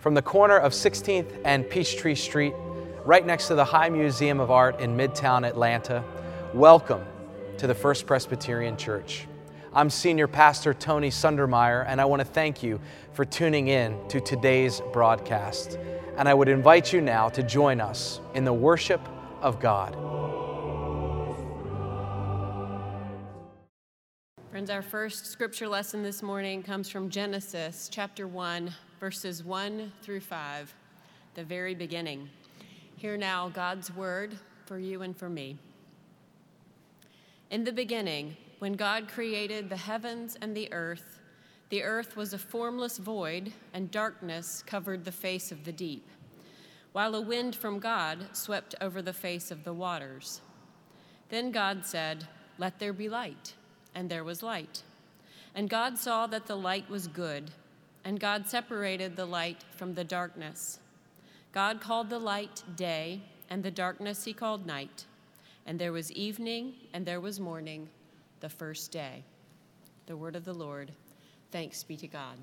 from the corner of 16th and Peachtree Street, right next to the High Museum of Art in Midtown Atlanta. Welcome to the First Presbyterian Church. I'm Senior Pastor Tony Sundermeier, and I want to thank you for tuning in to today's broadcast. And I would invite you now to join us in the worship of God. Friends, our first scripture lesson this morning comes from Genesis chapter 1, verses 1 through 5, the very beginning. Hear now God's word for you and for me. In the beginning, when God created the heavens and the earth, the earth was a formless void, and darkness covered the face of the deep, while a wind from God swept over the face of the waters. Then God said, Let there be light, and there was light. And God saw that the light was good, and God separated the light from the darkness. God called the light day, and the darkness he called night. And there was evening, and there was morning the first day. The word of the Lord. Thanks be to God.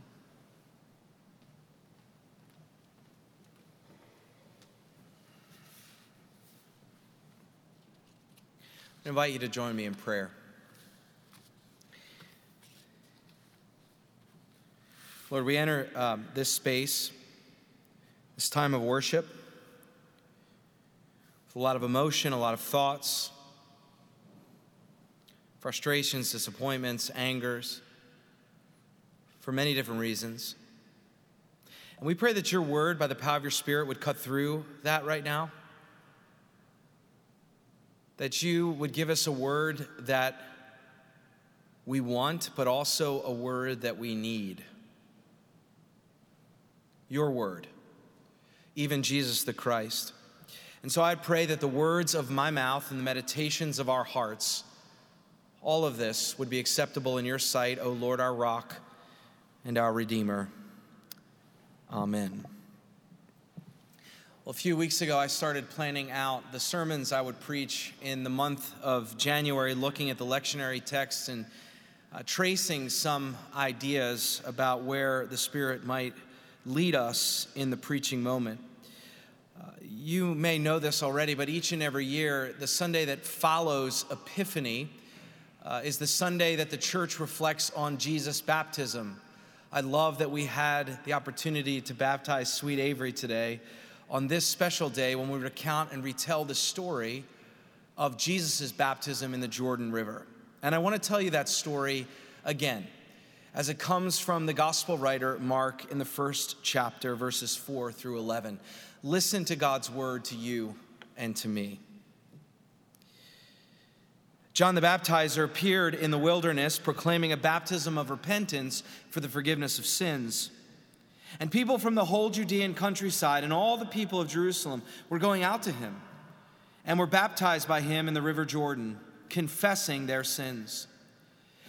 I invite you to join me in prayer. Lord, we enter um, this space, this time of worship, with a lot of emotion, a lot of thoughts, frustrations, disappointments, angers, for many different reasons. And we pray that your word, by the power of your spirit, would cut through that right now. That you would give us a word that we want, but also a word that we need. Your word, even Jesus the Christ. And so I pray that the words of my mouth and the meditations of our hearts all of this would be acceptable in your sight, O Lord, our rock and our Redeemer. Amen. Well, a few weeks ago, I started planning out the sermons I would preach in the month of January, looking at the lectionary texts and uh, tracing some ideas about where the Spirit might lead us in the preaching moment. Uh, you may know this already, but each and every year, the Sunday that follows Epiphany, uh, is the Sunday that the church reflects on Jesus' baptism. I love that we had the opportunity to baptize Sweet Avery today on this special day when we recount and retell the story of Jesus' baptism in the Jordan River. And I want to tell you that story again as it comes from the gospel writer Mark in the first chapter, verses 4 through 11. Listen to God's word to you and to me. John the Baptizer appeared in the wilderness proclaiming a baptism of repentance for the forgiveness of sins. And people from the whole Judean countryside and all the people of Jerusalem were going out to him and were baptized by him in the river Jordan, confessing their sins.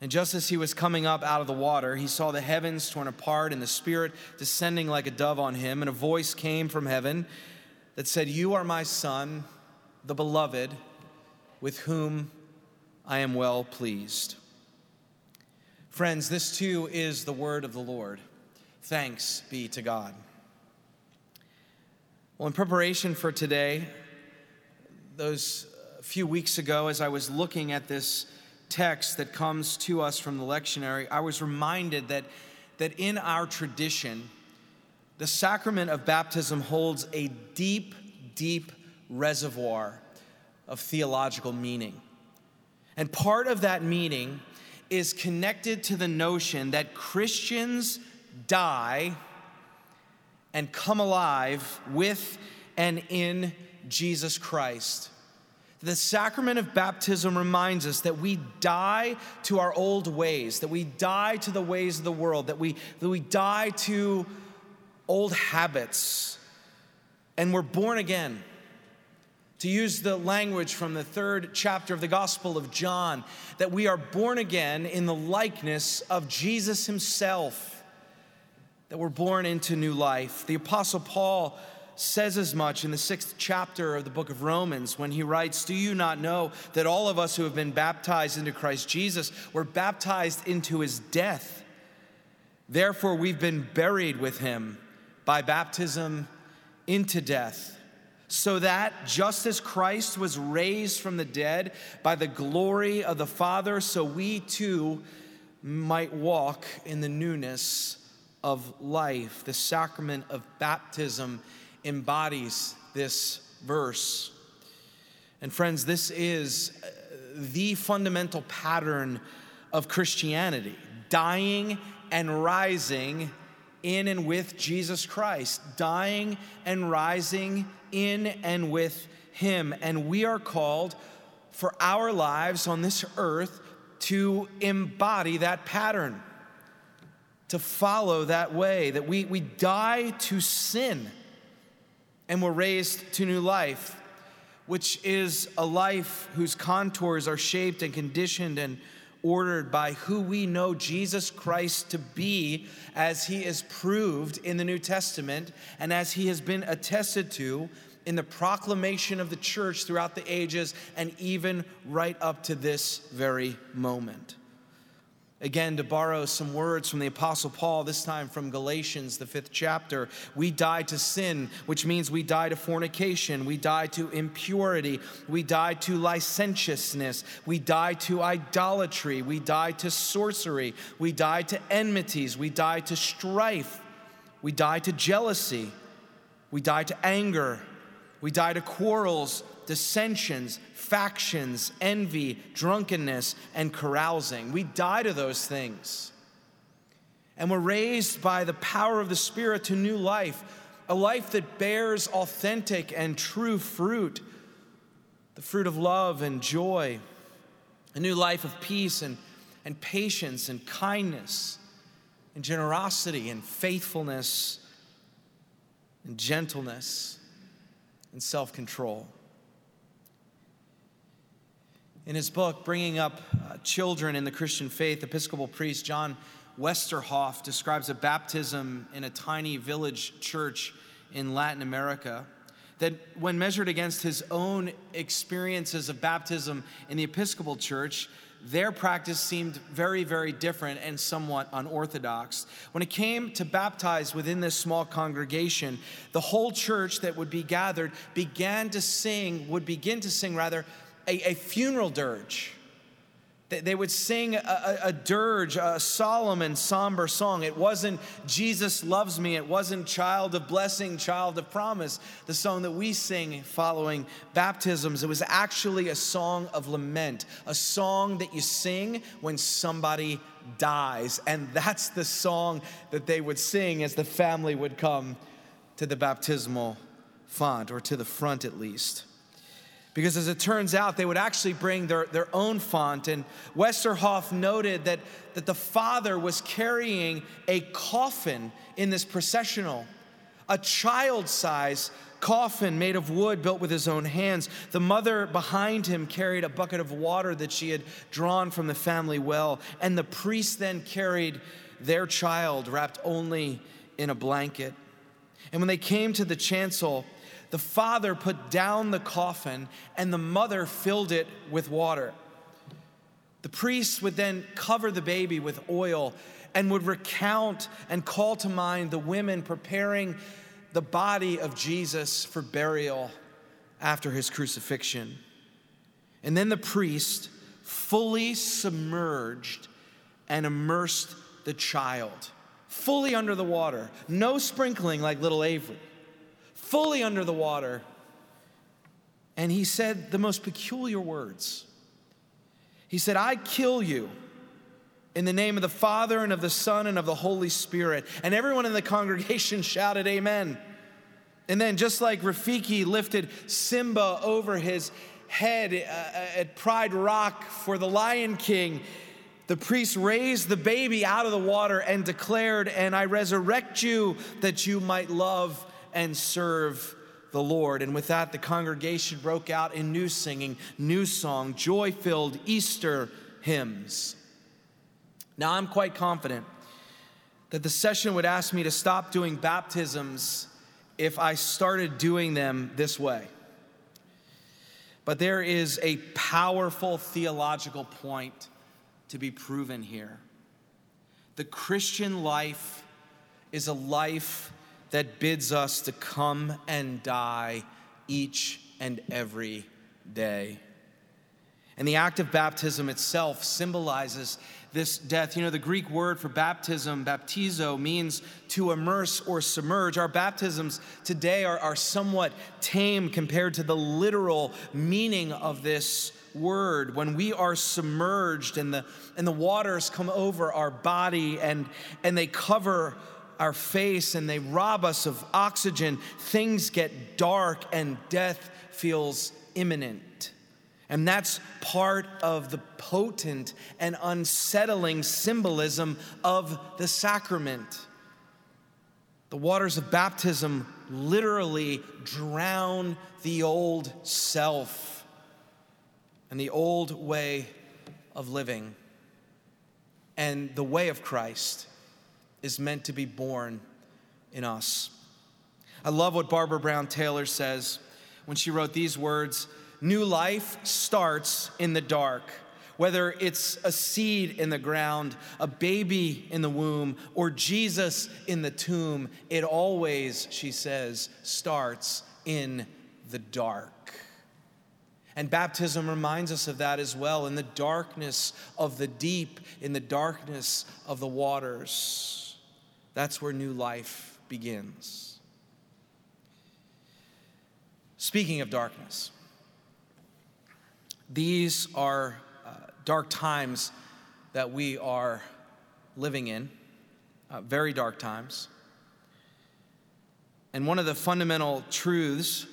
And just as he was coming up out of the water, he saw the heavens torn apart and the Spirit descending like a dove on him. And a voice came from heaven that said, You are my Son, the beloved, with whom I am well pleased. Friends, this too is the word of the Lord. Thanks be to God. Well, in preparation for today, those few weeks ago, as I was looking at this text that comes to us from the lectionary, I was reminded that, that in our tradition, the sacrament of baptism holds a deep, deep reservoir of theological meaning. And part of that meaning is connected to the notion that Christians die and come alive with and in Jesus Christ. The sacrament of baptism reminds us that we die to our old ways, that we die to the ways of the world, that we, that we die to old habits and we're born again. To use the language from the third chapter of the Gospel of John, that we are born again in the likeness of Jesus Himself, that we're born into new life. The Apostle Paul says as much in the sixth chapter of the book of Romans when he writes, Do you not know that all of us who have been baptized into Christ Jesus were baptized into his death? Therefore, we've been buried with him by baptism into death, so that just as Christ was raised from the dead by the glory of the Father, so we too might walk in the newness of life. The sacrament of baptism embodies this verse. And friends, this is uh, the fundamental pattern of Christianity dying and rising in and with Jesus Christ, dying and rising in and with Him. And we are called for our lives on this earth to embody that pattern, to follow that way, that we, we die to sin and we're raised to new life, which is a life whose contours are shaped and conditioned and ordered by who we know Jesus Christ to be as he is proved in the New Testament and as he has been attested to in the proclamation of the church throughout the ages and even right up to this very moment. Again, to borrow some words from the Apostle Paul, this time from Galatians, the fifth chapter, we die to sin, which means we die to fornication, we die to impurity, we die to licentiousness, we die to idolatry, we die to sorcery, we die to enmities, we die to strife, we die to jealousy, we die to anger, we die to quarrels dissensions, factions, envy, drunkenness, and carousing. We die to those things. And we're raised by the power of the Spirit to new life, a life that bears authentic and true fruit the fruit of love and joy, a new life of peace and, and patience and kindness and generosity and faithfulness and gentleness and self control. In his book, Bringing Up uh, Children in the Christian Faith, Episcopal priest John Westerhoff describes a baptism in a tiny village church in Latin America that, when measured against his own experiences of baptism in the Episcopal Church, their practice seemed very, very different and somewhat unorthodox. When it came to baptize within this small congregation, the whole church that would be gathered began to sing, would begin to sing rather, a, a funeral dirge. They would sing a, a, dirge, a solemn and somber song. It wasn't Jesus loves me. It wasn't child of blessing, child of promise, the song that we sing following baptisms. It was actually a song of lament, a song that you sing when somebody dies. And that's the song that they would sing as the family would come to the baptismal font, or to the front at least. Because as it turns out, they would actually bring their, their own font. And Westerhoff noted that, that the father was carrying a coffin in this processional, a child size coffin made of wood built with his own hands. The mother behind him carried a bucket of water that she had drawn from the family well. And the priest then carried their child wrapped only in a blanket. And when they came to the chancel, the father put down the coffin and the mother filled it with water. The priest would then cover the baby with oil and would recount and call to mind the women preparing the body of Jesus for burial after his crucifixion. And then the priest fully submerged and immersed the child, fully under the water, no sprinkling like little Avery fully under the water. And he said the most peculiar words. He said, I kill you in the name of the Father and of the Son and of the Holy Spirit. And everyone in the congregation shouted, Amen. And then, just like Rafiki lifted Simba over his head uh, at Pride Rock for the Lion King, The priest raised the baby out of the water and declared, And I resurrect you that you might love and serve the Lord. And with that, the congregation broke out in new singing, new song, joy filled Easter hymns. Now, I'm quite confident that the session would ask me to stop doing baptisms if I started doing them this way. But there is a powerful theological point to be proven here. The Christian life is a life that bids us to come and die each and every day. And the act of baptism itself symbolizes this death. You know, the Greek word for baptism, baptizo, means to immerse or submerge. Our baptisms today are, are somewhat tame compared to the literal meaning of this word. When we are submerged and the, and the waters come over our body and, and they cover our face and they rob us of oxygen, things get dark and death feels imminent. And that's part of the potent and unsettling symbolism of the sacrament. The waters of baptism literally drown the old self and the old way of living. And the way of Christ is meant to be born in us. I love what Barbara Brown Taylor says when she wrote these words New life starts in the dark. Whether it's a seed in the ground, a baby in the womb, or Jesus in the tomb, it always, she says, starts in the dark. And baptism reminds us of that as well in the darkness of the deep, in the darkness of the waters. That's where new life begins. Speaking of darkness, these are uh, dark times that we are living in, uh, very dark times. And one of the fundamental truths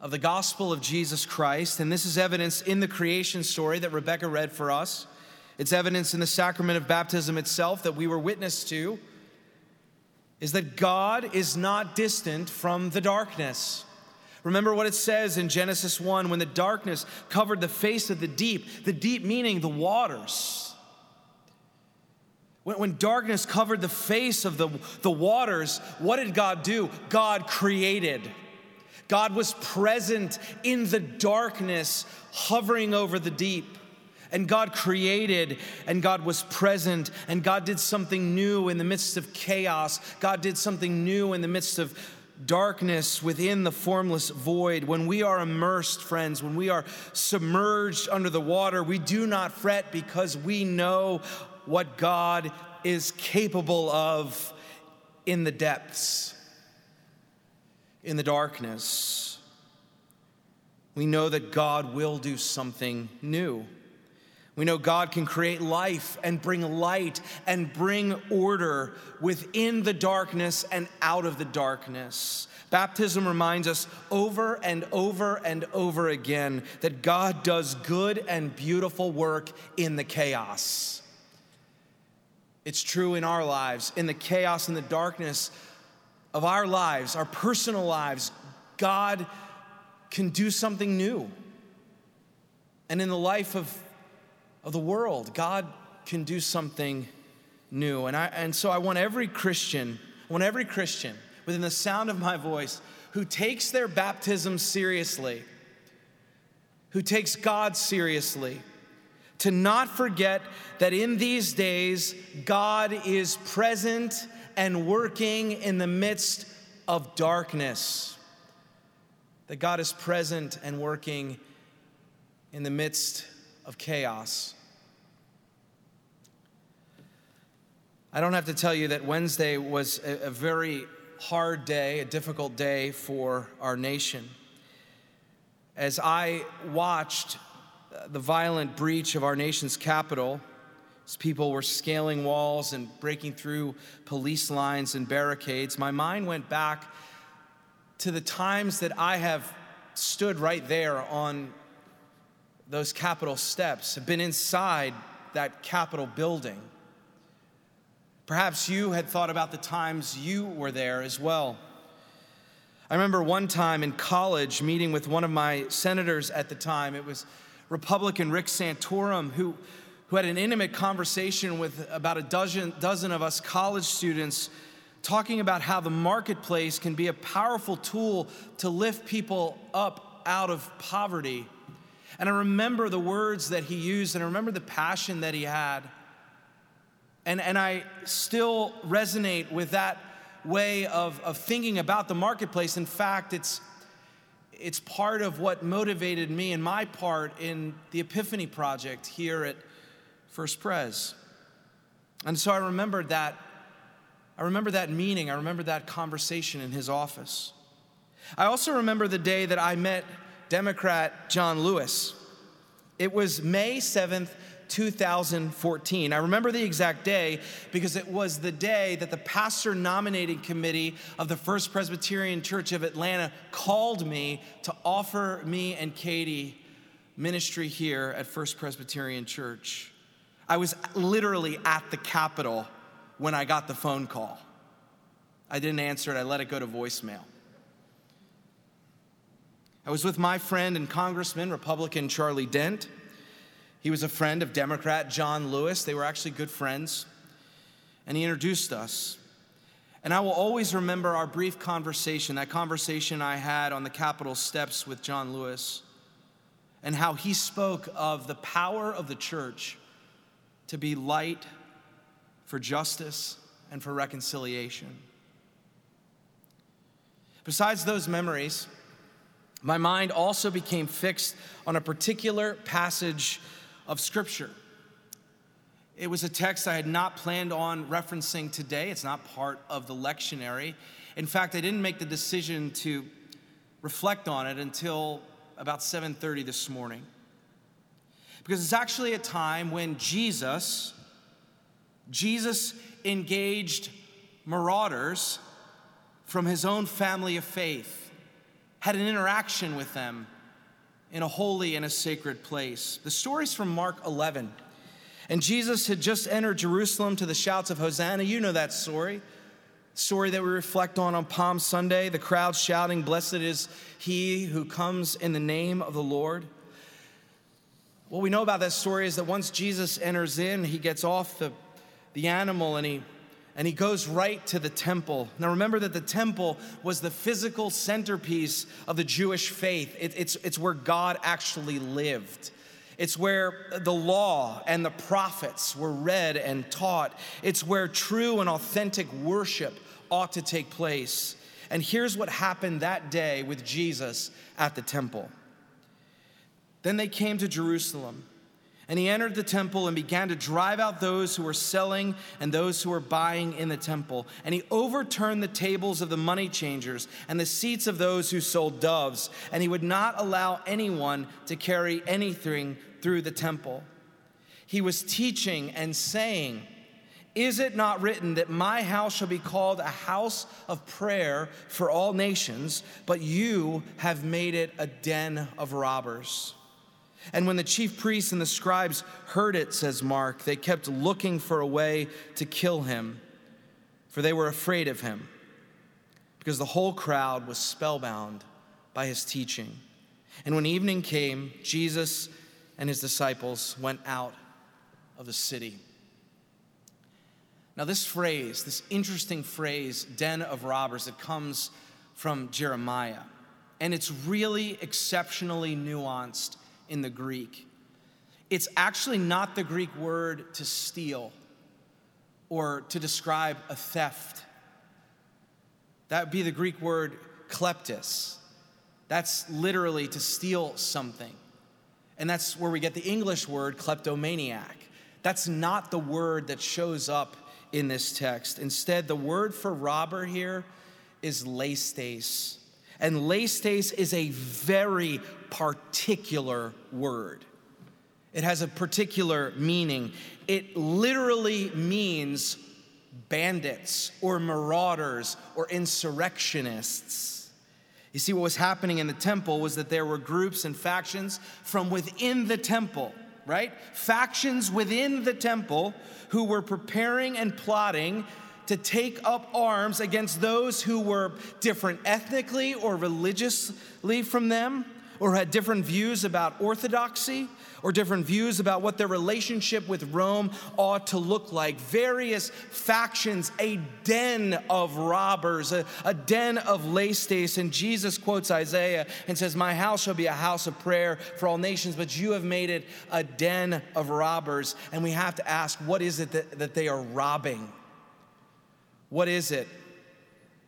of the gospel of Jesus Christ, and this is evidenced in the creation story that Rebecca read for us. It's evidence in the sacrament of baptism itself that we were witness to, is that God is not distant from the darkness. Remember what it says in Genesis 1 when the darkness covered the face of the deep, the deep meaning the waters. When, when darkness covered the face of the, the waters, what did God do? God created. God was present in the darkness, hovering over the deep. And God created, and God was present, and God did something new in the midst of chaos. God did something new in the midst of darkness within the formless void, when we are immersed, friends, when we are submerged under the water, we do not fret because we know what God is capable of in the depths, in the darkness. We know that God will do something new. We know God can create life and bring light and bring order within the darkness and out of the darkness. Baptism reminds us over and over and over again that God does good and beautiful work in the chaos. It's true in our lives, in the chaos and the darkness of our lives, our personal lives. God can do something new. And in the life of of the world. God can do something new. And, I, and so I want every Christian, I want every Christian within the sound of my voice who takes their baptism seriously, who takes God seriously, to not forget that in these days, God is present and working in the midst of darkness. That God is present and working in the midst of chaos. I don't have to tell you that Wednesday was a, a very hard day, a difficult day for our nation. As I watched uh, the violent breach of our nation's capital, as people were scaling walls and breaking through police lines and barricades, my mind went back to the times that I have stood right there on those Capitol steps, have been inside that Capitol building. Perhaps you had thought about the times you were there as well. I remember one time in college meeting with one of my senators at the time. It was Republican Rick Santorum, who, who had an intimate conversation with about a dozen, dozen of us college students, talking about how the marketplace can be a powerful tool to lift people up out of poverty. And I remember the words that he used, and I remember the passion that he had. And, and I still resonate with that way of, of thinking about the marketplace. In fact, it's, it's part of what motivated me and my part in the Epiphany Project here at First Pres. And so I remembered that. I remember that meeting. I remember that conversation in his office. I also remember the day that I met Democrat John Lewis. It was May 7th, 2014. I remember the exact day because it was the day that the pastor nominating committee of the First Presbyterian Church of Atlanta called me to offer me and Katie ministry here at First Presbyterian Church. I was literally at the Capitol when I got the phone call. I didn't answer it, I let it go to voicemail. I was with my friend and Congressman, Republican Charlie Dent. He was a friend of Democrat John Lewis. They were actually good friends. And he introduced us. And I will always remember our brief conversation, that conversation I had on the Capitol steps with John Lewis, and how he spoke of the power of the church to be light for justice and for reconciliation. Besides those memories, my mind also became fixed on a particular passage of Scripture. It was a text I had not planned on referencing today. It's not part of the lectionary. In fact, I didn't make the decision to reflect on it until about 7:30 this morning. Because it's actually a time when Jesus Jesus engaged marauders from his own family of faith, had an interaction with them in a holy and a sacred place. The story's from Mark 11. And Jesus had just entered Jerusalem to the shouts of Hosanna. You know that story. Story that we reflect on on Palm Sunday, the crowd shouting, Blessed is he who comes in the name of the Lord. What we know about that story is that once Jesus enters in, he gets off the, the animal and he and he goes right to the temple. Now, remember that the temple was the physical centerpiece of the Jewish faith, it, it's, it's where God actually lived. It's where the law and the prophets were read and taught. It's where true and authentic worship ought to take place. And here's what happened that day with Jesus at the temple. Then they came to Jerusalem. And he entered the temple and began to drive out those who were selling and those who were buying in the temple. And he overturned the tables of the money changers and the seats of those who sold doves. And he would not allow anyone to carry anything through the temple. He was teaching and saying, Is it not written that my house shall be called a house of prayer for all nations, but you have made it a den of robbers? And when the chief priests and the scribes heard it, says Mark, they kept looking for a way to kill him, for they were afraid of him, because the whole crowd was spellbound by his teaching. And when evening came, Jesus and his disciples went out of the city. Now, this phrase, this interesting phrase, den of robbers, it comes from Jeremiah. And it's really exceptionally nuanced in the Greek. It's actually not the Greek word to steal or to describe a theft. That would be the Greek word kleptis. That's literally to steal something. And that's where we get the English word kleptomaniac. That's not the word that shows up in this text. Instead, the word for robber here is leistes. And leistes is a very particular word. It has a particular meaning. It literally means bandits or marauders or insurrectionists. You see, what was happening in the temple was that there were groups and factions from within the temple right? Factions within the temple who were preparing and plotting to take up arms against those who were different ethnically or religiously from them, or had different views about orthodoxy, or different views about what their relationship with Rome ought to look like. Various factions, a den of robbers, a, a den of leistes. And Jesus quotes Isaiah and says, My house shall be a house of prayer for all nations, but you have made it a den of robbers. And we have to ask, what is it that, that they are robbing? What is it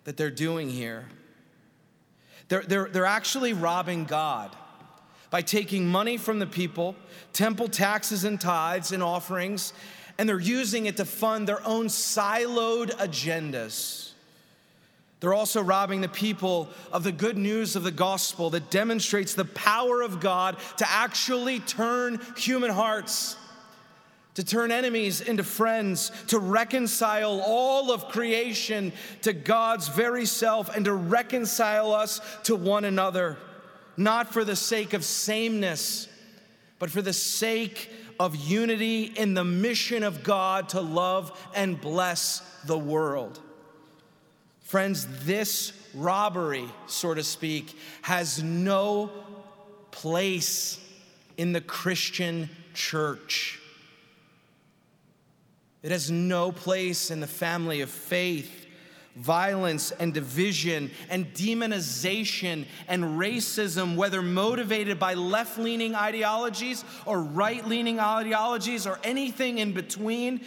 that they're doing here? They're, they're, they're actually robbing God by taking money from the people, temple taxes and tithes and offerings, and they're using it to fund their own siloed agendas. They're also robbing the people of the good news of the gospel that demonstrates the power of God to actually turn human hearts to turn enemies into friends, to reconcile all of creation to God's very self, and to reconcile us to one another, not for the sake of sameness, but for the sake of unity in the mission of God to love and bless the world. Friends, this robbery, so to speak, has no place in the Christian church. It has no place in the family of faith. Violence and division and demonization and racism, whether motivated by left leaning ideologies or right leaning ideologies or anything in between,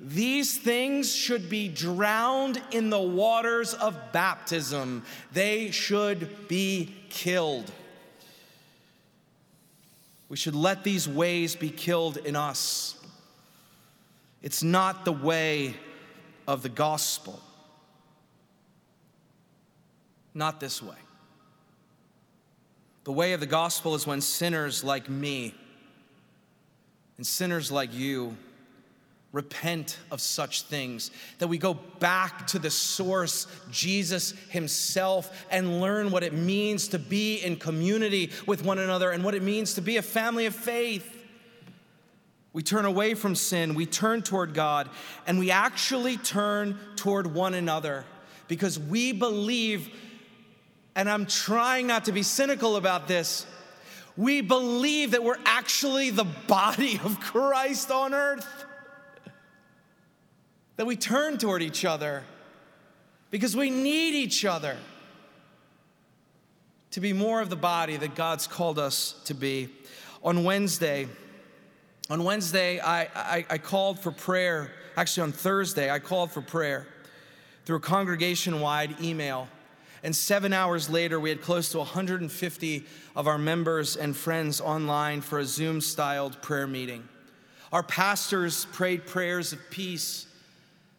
these things should be drowned in the waters of baptism. They should be killed. We should let these ways be killed in us. It's not the way of the gospel. Not this way. The way of the gospel is when sinners like me and sinners like you repent of such things, that we go back to the source, Jesus Himself, and learn what it means to be in community with one another and what it means to be a family of faith. We turn away from sin, we turn toward God, and we actually turn toward one another because we believe, and I'm trying not to be cynical about this, we believe that we're actually the body of Christ on earth. That we turn toward each other because we need each other to be more of the body that God's called us to be. On Wednesday, on Wednesday, I, I, I, called for prayer. Actually, on Thursday, I called for prayer through a congregation wide email. And seven hours later, we had close to 150 of our members and friends online for a Zoom styled prayer meeting. Our pastors prayed prayers of peace,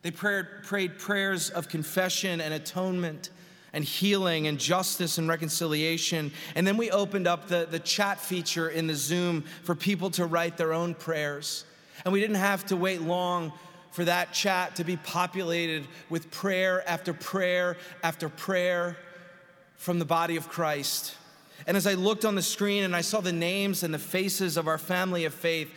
they prayed, prayed prayers of confession and atonement and healing and justice and reconciliation. And then we opened up the, the chat feature in the Zoom for people to write their own prayers. And we didn't have to wait long for that chat to be populated with prayer after prayer after prayer from the body of Christ. And as I looked on the screen and I saw the names and the faces of our family of faith,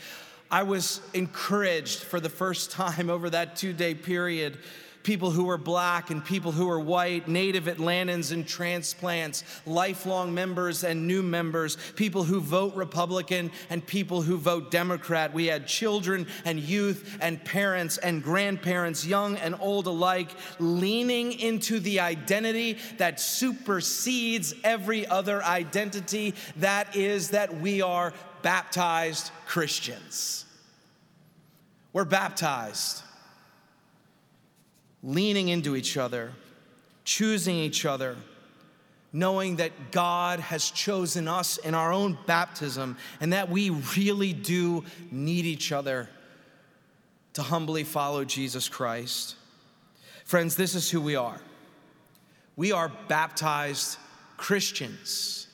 I was encouraged for the first time over that two day period people who are black and people who are white, native Atlantans and transplants, lifelong members and new members, people who vote Republican and people who vote Democrat. We had children and youth and parents and grandparents, young and old alike, leaning into the identity that supersedes every other identity that is that we are baptized Christians. We're baptized leaning into each other, choosing each other, knowing that God has chosen us in our own baptism and that we really do need each other to humbly follow Jesus Christ. Friends, this is who we are. We are baptized Christians,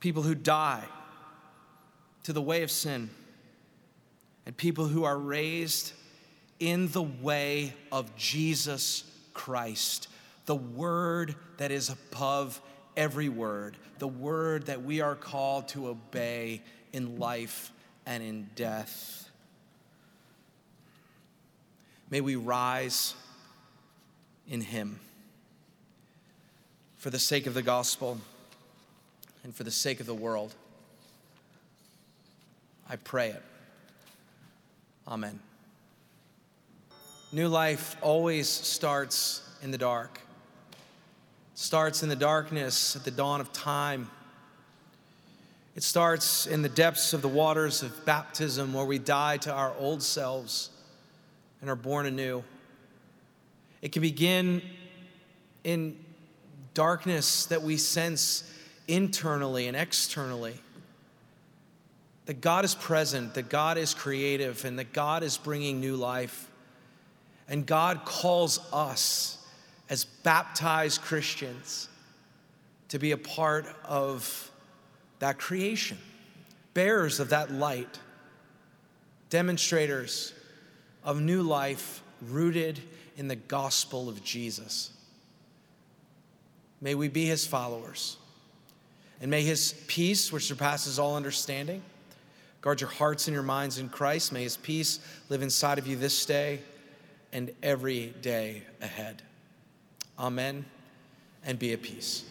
people who die to the way of sin, and people who are raised in the way of Jesus Christ, the word that is above every word, the word that we are called to obey in life and in death. May we rise in Him for the sake of the gospel and for the sake of the world. I pray it. Amen. New life always starts in the dark. It starts in the darkness at the dawn of time. It starts in the depths of the waters of baptism where we die to our old selves and are born anew. It can begin in darkness that we sense internally and externally. That God is present, that God is creative, and that God is bringing new life. And God calls us as baptized Christians to be a part of that creation, bearers of that light, demonstrators of new life rooted in the gospel of Jesus. May we be his followers. And may his peace, which surpasses all understanding, guard your hearts and your minds in Christ. May his peace live inside of you this day and every day ahead. Amen. And be at peace.